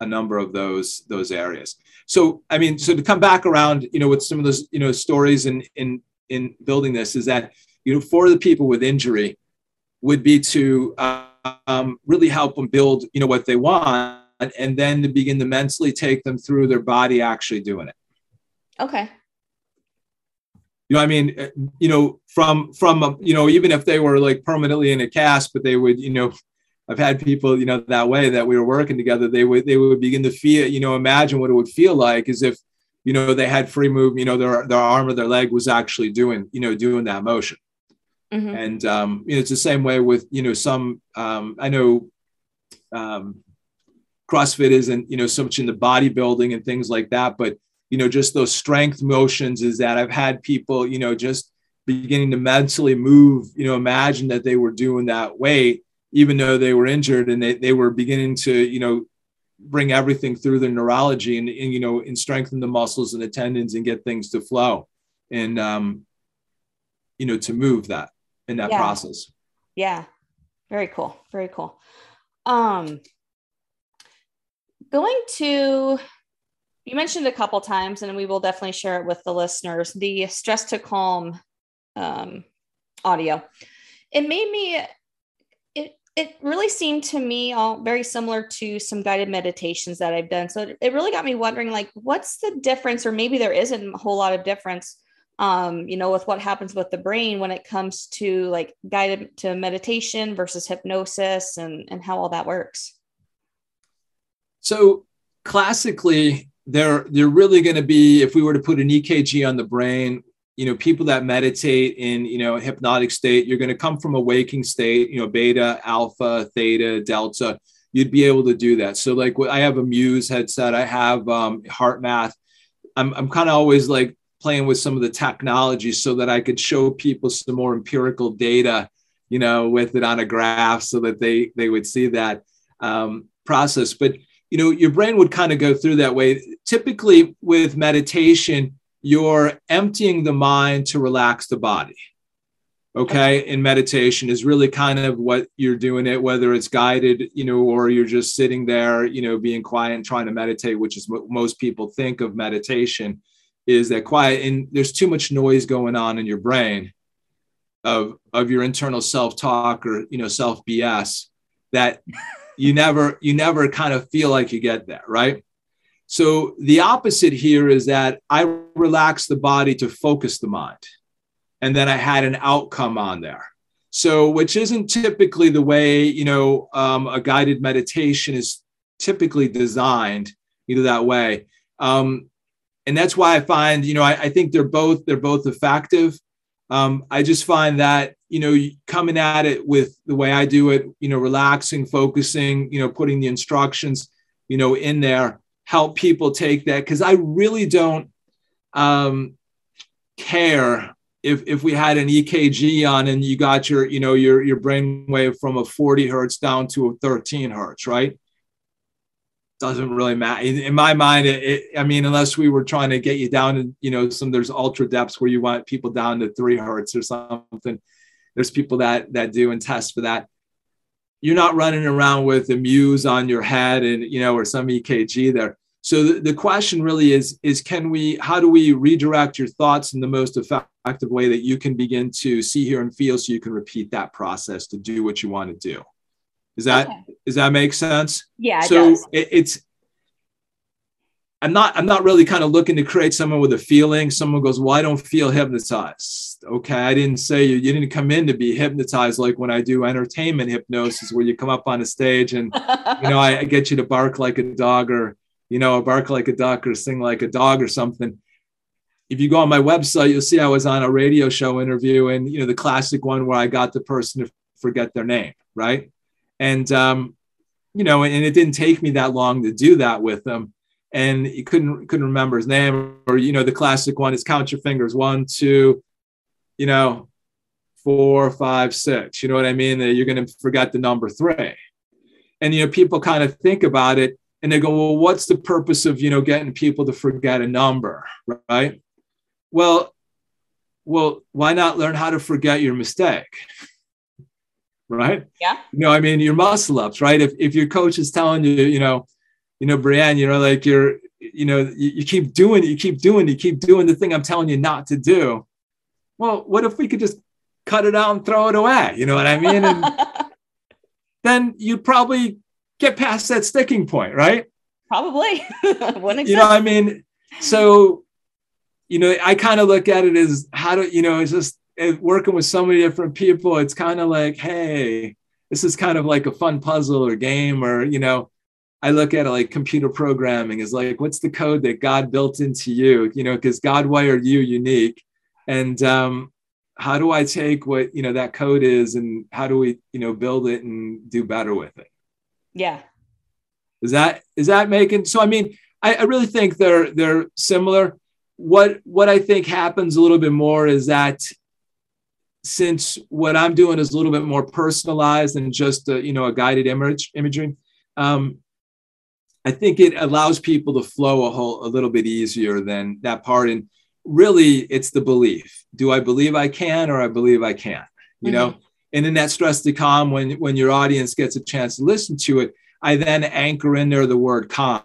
a number of those those areas so i mean so to come back around you know with some of those you know stories in in in building this is that you know for the people with injury would be to um, really help them build you know what they want and then to begin to mentally take them through their body actually doing it. Okay. You know i mean? You know from from you know even if they were like permanently in a cast but they would you know I've had people, you know, that way that we were working together, they would they would begin to feel, you know, imagine what it would feel like as if, you know, they had free move, you know, their, their arm or their leg was actually doing, you know, doing that motion. Mm-hmm. And, um, you know, it's the same way with, you know, some, um, I know, um, CrossFit isn't, you know, so much in the bodybuilding and things like that, but, you know, just those strength motions is that I've had people, you know, just beginning to mentally move, you know, imagine that they were doing that weight, even though they were injured and they, they were beginning to, you know, bring everything through the neurology and, and you know and strengthen the muscles and the tendons and get things to flow and um you know to move that in that yeah. process. Yeah. Very cool. Very cool. Um going to you mentioned a couple times and we will definitely share it with the listeners the stress to calm um, audio. It made me it really seemed to me all very similar to some guided meditations that I've done. So it really got me wondering, like, what's the difference, or maybe there isn't a whole lot of difference, um, you know, with what happens with the brain when it comes to like guided to meditation versus hypnosis and and how all that works. So classically, they're they're really going to be if we were to put an EKG on the brain, you know people that meditate in you know hypnotic state you're going to come from a waking state you know beta alpha theta delta you'd be able to do that. So like i have a muse headset i have um, HeartMath i'm, I'm kind of always like playing with some of the technology so that i could show people some more empirical data you know with it on a graph so that they they would see that um, process. But you know your brain would kind of go through that way. Typically with meditation you're emptying the mind to relax the body. Okay. In meditation is really kind of what you're doing it, whether it's guided, you know, or you're just sitting there, you know, being quiet and trying to meditate, which is what most people think of meditation is that quiet. And there's too much noise going on in your brain of, of your internal self-talk or, you know, self BS that you never, you never kind of feel like you get there. Right. So the opposite here is that I relax the body to focus the mind. And then I had an outcome on there. So, which isn't typically the way, you know, um, a guided meditation is typically designed, either that way. Um, and that's why I find, you know, I, I think they're both, they're both effective. Um, I just find that, you know, coming at it with the way I do it, you know, relaxing, focusing, you know, putting the instructions, you know, in there, help people take that because I really don't um, care if if we had an EKG on and you got your you know your your brain wave from a 40 hertz down to a 13 hertz, right? Doesn't really matter in, my mind. It, it, I mean, unless we were trying to get you down to you know some there's ultra depths where you want people down to three hertz or something. There's people that that do and test for that you're not running around with a muse on your head and you know or some ekg there. So the, the question really is is can we how do we redirect your thoughts in the most effective way that you can begin to see hear and feel so you can repeat that process to do what you want to do? Is that okay. does that make sense? Yeah it so it, it's I'm not I'm not really kind of looking to create someone with a feeling. Someone goes, "Well, I don't feel hypnotized." Okay, I didn't say you you didn't come in to be hypnotized like when I do entertainment hypnosis, where you come up on a stage and you know I, I get you to bark like a dog or you know bark like a duck or sing like a dog or something. If you go on my website, you'll see I was on a radio show interview, and you know the classic one where I got the person to forget their name, right? And um, you know, and it didn't take me that long to do that with them and he couldn't couldn't remember his name or you know the classic one is count your fingers one two you know four five six you know what i mean? That you're going to forget the number three. And you know people kind of think about it and they go well what's the purpose of you know getting people to forget a number right? Well well why not learn how to forget your mistake right? Yeah. You know i mean your muscle ups right? If, if your coach is telling you you know you know, Brienne, you know, like you're, you know, you, you keep doing it, you keep doing it, you keep doing the thing I'm telling you not to do. Well, what if we could just cut it out and throw it away? You know what I mean? And then you'd probably get past that sticking point, right? Probably. you know, I mean, so, you know, I kind of look at it as how do, you know, it's just eh, working with so many different people. It's kind of like, hey, this is kind of like a fun puzzle or game or, you know, I look at it like computer programming is like, what's the code that God built into you? You know, because God wired you unique. And um, how do I take what, you know, that code is and how do we, you know, build it and do better with it? Yeah. Is that, is that making, so I mean, I, I really think they're, they're similar. What, what I think happens a little bit more is that since what I'm doing is a little bit more personalized than just a, you know, a guided image imagery, um, I think it allows people to flow a whole a little bit easier than that part. And really, it's the belief: do I believe I can, or I believe I can't? You mm-hmm. know. And in that stress to calm, when when your audience gets a chance to listen to it, I then anchor in there the word calm,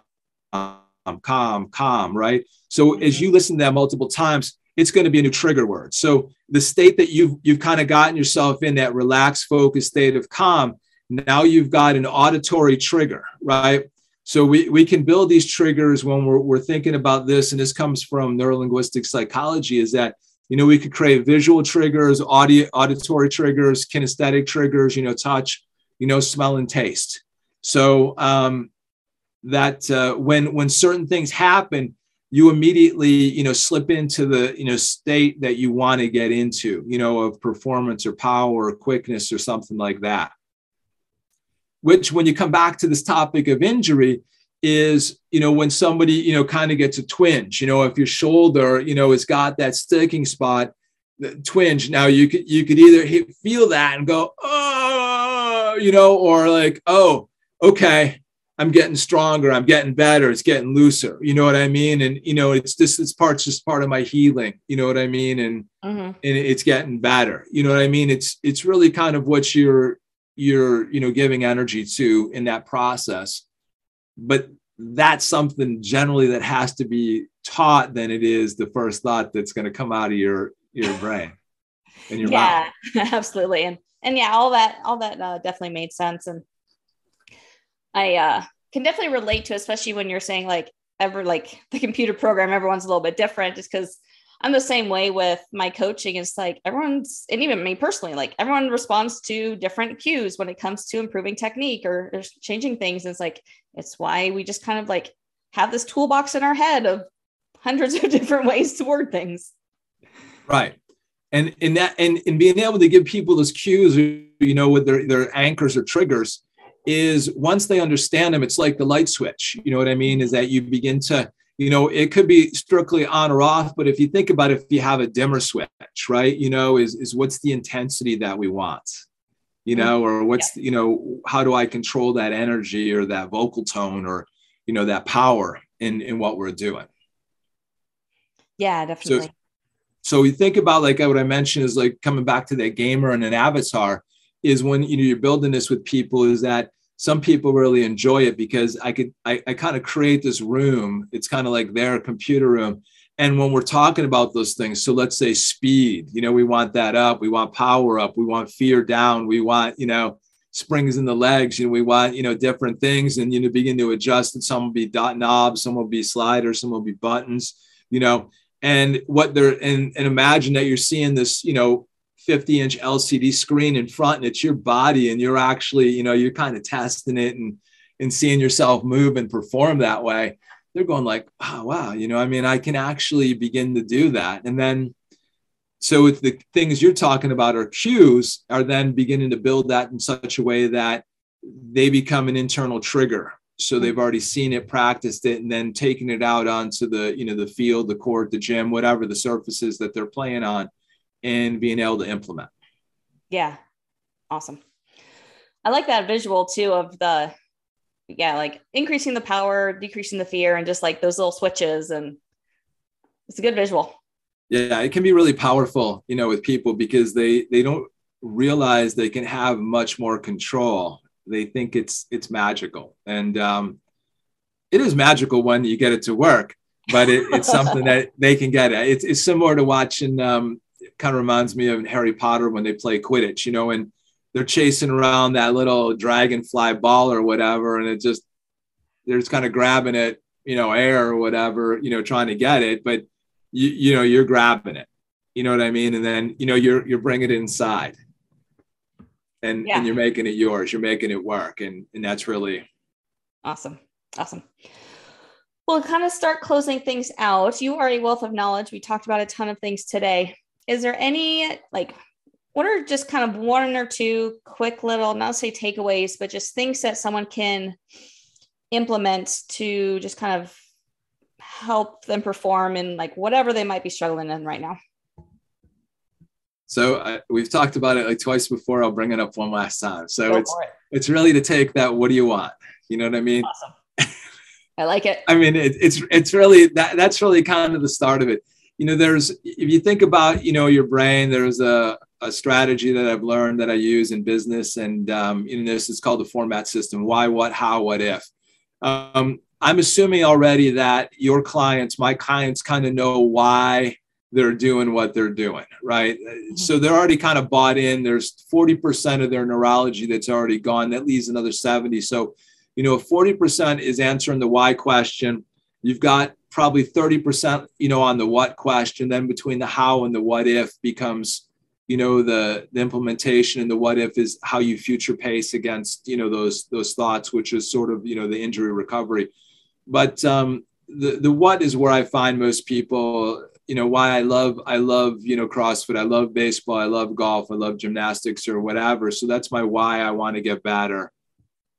calm, calm, right? So mm-hmm. as you listen to that multiple times, it's going to be a new trigger word. So the state that you've you've kind of gotten yourself in that relaxed, focused state of calm, now you've got an auditory trigger, right? So we, we can build these triggers when we're, we're thinking about this, and this comes from neurolinguistic psychology, is that you know we could create visual triggers, audio, auditory triggers, kinesthetic triggers, you know, touch, you know, smell and taste. So um, that uh, when when certain things happen, you immediately you know slip into the you know state that you want to get into, you know, of performance or power or quickness or something like that which when you come back to this topic of injury is you know when somebody you know kind of gets a twinge you know if your shoulder you know has got that sticking spot the twinge now you could you could either hit, feel that and go oh you know or like oh okay i'm getting stronger i'm getting better it's getting looser you know what i mean? And you know it's this this part's just part of my healing you know what i mean? And mm-hmm. and it's getting better you know what i mean? It's it's really kind of what you're you're you know giving energy to in that process. But that's something generally that has to be taught than it is the first thought that's going to come out of your your brain and your yeah mouth. absolutely. And and yeah all that all that uh, definitely made sense. And i uh can definitely relate to especially when you're saying like ever like the computer program everyone's a little bit different just because I'm the same way with my coaching. It's like everyone's, and even me personally, like everyone responds to different cues when it comes to improving technique or, or changing things. It's like, it's why we just kind of like have this toolbox in our head of hundreds of different ways to word things. Right. And in that, and in being able to give people those cues, you know, with their, their anchors or triggers, is once they understand them, it's like the light switch. You know what I mean? Is that you begin to you know it could be strictly on or off but if you think about it if you have a dimmer switch right you know is is what's the intensity that we want? You know or what's yeah. you know how do i control that energy or that vocal tone or you know that power in in what we're doing? Yeah definitely. so, so you think about like what i mentioned is like coming back to that gamer and an avatar is when you know you're building this with people is that some people really enjoy it because I could I, I kind of create this room. It's kind of like their computer room. And when we're talking about those things, so let's say speed, you know, we want that up, we want power up, we want fear down, we want, you know, springs in the legs, you know, we want, you know, different things and you know, begin to adjust. And some will be dot knobs, some will be sliders, some will be buttons, you know, and what they're and, and imagine that you're seeing this, you know, 50 inch LCD screen in front and it's your body and you're actually, you know, you're kind of testing it and, and seeing yourself move and perform that way. They're going like, oh, wow, you know, I mean, I can actually begin to do that. And then, so if the things you're talking about are cues, are then beginning to build that in such a way that they become an internal trigger. So they've already seen it, practiced it, and then taking it out onto the, you know, the field, the court, the gym, whatever the surfaces that they're playing on and being able to implement. Yeah. Awesome. I like that visual too of the yeah, like increasing the power, decreasing the fear, and just like those little switches. And it's a good visual. Yeah, it can be really powerful, you know, with people because they they don't realize they can have much more control. They think it's it's magical, and um, it is magical when you get it to work. But it, it's something that they can get. It's, it's similar to watching um, kind of reminds me of Harry Potter when they play Quidditch, you know, and they're chasing around that little dragonfly ball or whatever, and it just they're just kind of grabbing it, you know, air or whatever, you know, trying to get it, but you you know you're grabbing it, you know what I mean, and then you know you're you're bringing it inside, and yeah. and you're making it yours, you're making it work, and and that's really Awesome. Awesome. We'll kind of start closing things out. You are a wealth of knowledge. We talked about a ton of things today. Is there any like what are just kind of one or two quick little, not say takeaways, but just things that someone can implement to just kind of help them perform in like whatever they might be struggling in right now? So uh, we've talked about it like twice before. I'll bring it up one last time. So Go it's it. it's really to take that. What do you want? You know what I mean? Awesome. I like it. I mean, it, it's it's really that that's really kind of the start of it. You know, there's if you think about you know your brain, there's a a strategy that I've learned that I use in business, and um, in this, it's called the 4MAT system: why, what, how, what, if. Um, I'm assuming already that your clients, my clients, kind of know why they're doing what they're doing, right? Mm-hmm. So they're already kind of bought in. There's 40% of their neurology that's already gone. That leaves another 70. So, you know, if 40% is answering the why question. You've got probably 30%, you know, on the what question. Then between the how and the what if becomes you know the the implementation and the what if is how you future pace against you know those those thoughts which is sort of you know the injury recovery. But um the the what is where i find most people you know why i love i love you know crossfit i love baseball i love golf i love gymnastics or whatever. So that's my why i want to get better.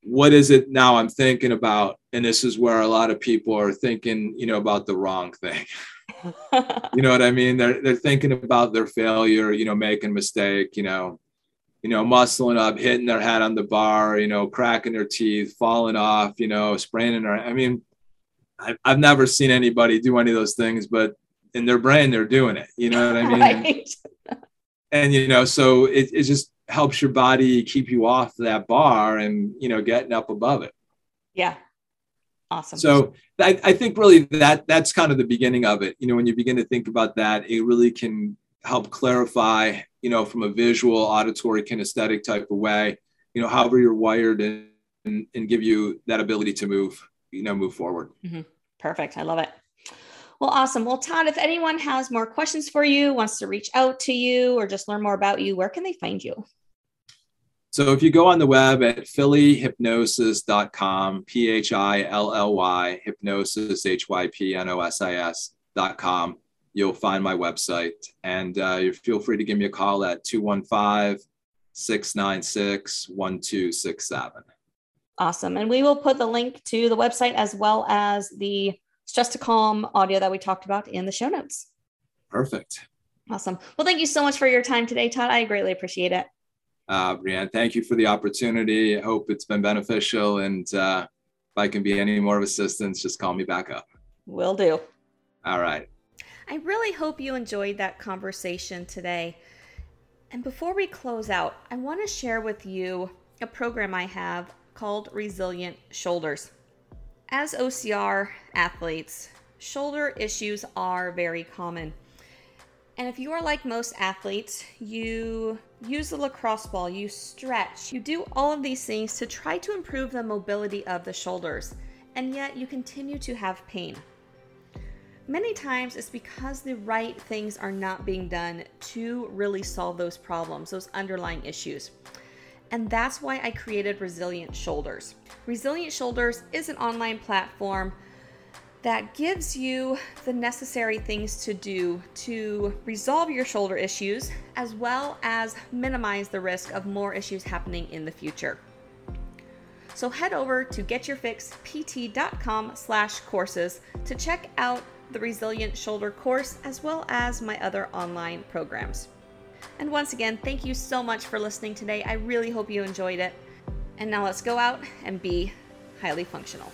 What is it now i'm thinking about and this is where a lot of people are thinking you know about the wrong thing you know what I mean? They're they're thinking about their failure, you know, making a mistake, you know, you know, muscling up, hitting their head on the bar, you know, cracking their teeth, falling off, you know, spraining their. I mean, I, I've never seen anybody do any of those things, but in their brain, they're doing it. You know what I mean? Right. And, and you know, so it, it just helps your body keep you off that bar and you know getting up above it. Yeah, Awesome. So I, I think really that that's kind of the beginning of it. You know, when you begin to think about that, it really can help clarify, you know, from a visual, auditory, kinesthetic type of way, you know, however you're wired and, and, and give you that ability to move, you know, move forward. Mm-hmm. Perfect. I love it. Well, awesome. Well, Todd, if anyone has more questions for you, wants to reach out to you or just learn more about you, where can they find you? So if you go on the web at phillyhypnosis.com, P H I L L Y, hypnosis, H Y P N O S I S.com, you'll find my website. And uh, you feel free to give me a call at 215 696 1267. Awesome. And we will put the link to the website as well as the Stress to Calm audio that we talked about in the show notes. Perfect. Awesome. Well, thank you so much for your time today, Todd. I greatly appreciate it. Uh, Brianne, thank you for the opportunity. I hope it's been beneficial. And uh, if I can be any more of assistance, just call me back up. Will do. All right. I really hope you enjoyed that conversation today. And before we close out, I want to share with you a program I have called Resilient Shoulders. As OCR athletes, shoulder issues are very common. And if you are like most athletes, you use the lacrosse ball, you stretch, you do all of these things to try to improve the mobility of the shoulders, and yet you continue to have pain. Many times it's because the right things are not being done to really solve those problems, those underlying issues. And that's why I created Resilient Shoulders. Resilient Shoulders is an online platform that gives you the necessary things to do to resolve your shoulder issues as well as minimize the risk of more issues happening in the future. So head over to getyourfixpt.com slash courses to check out the Resilient Shoulder course as well as my other online programs. And once again, thank you so much for listening today. I really hope you enjoyed it. And now let's go out and be highly functional.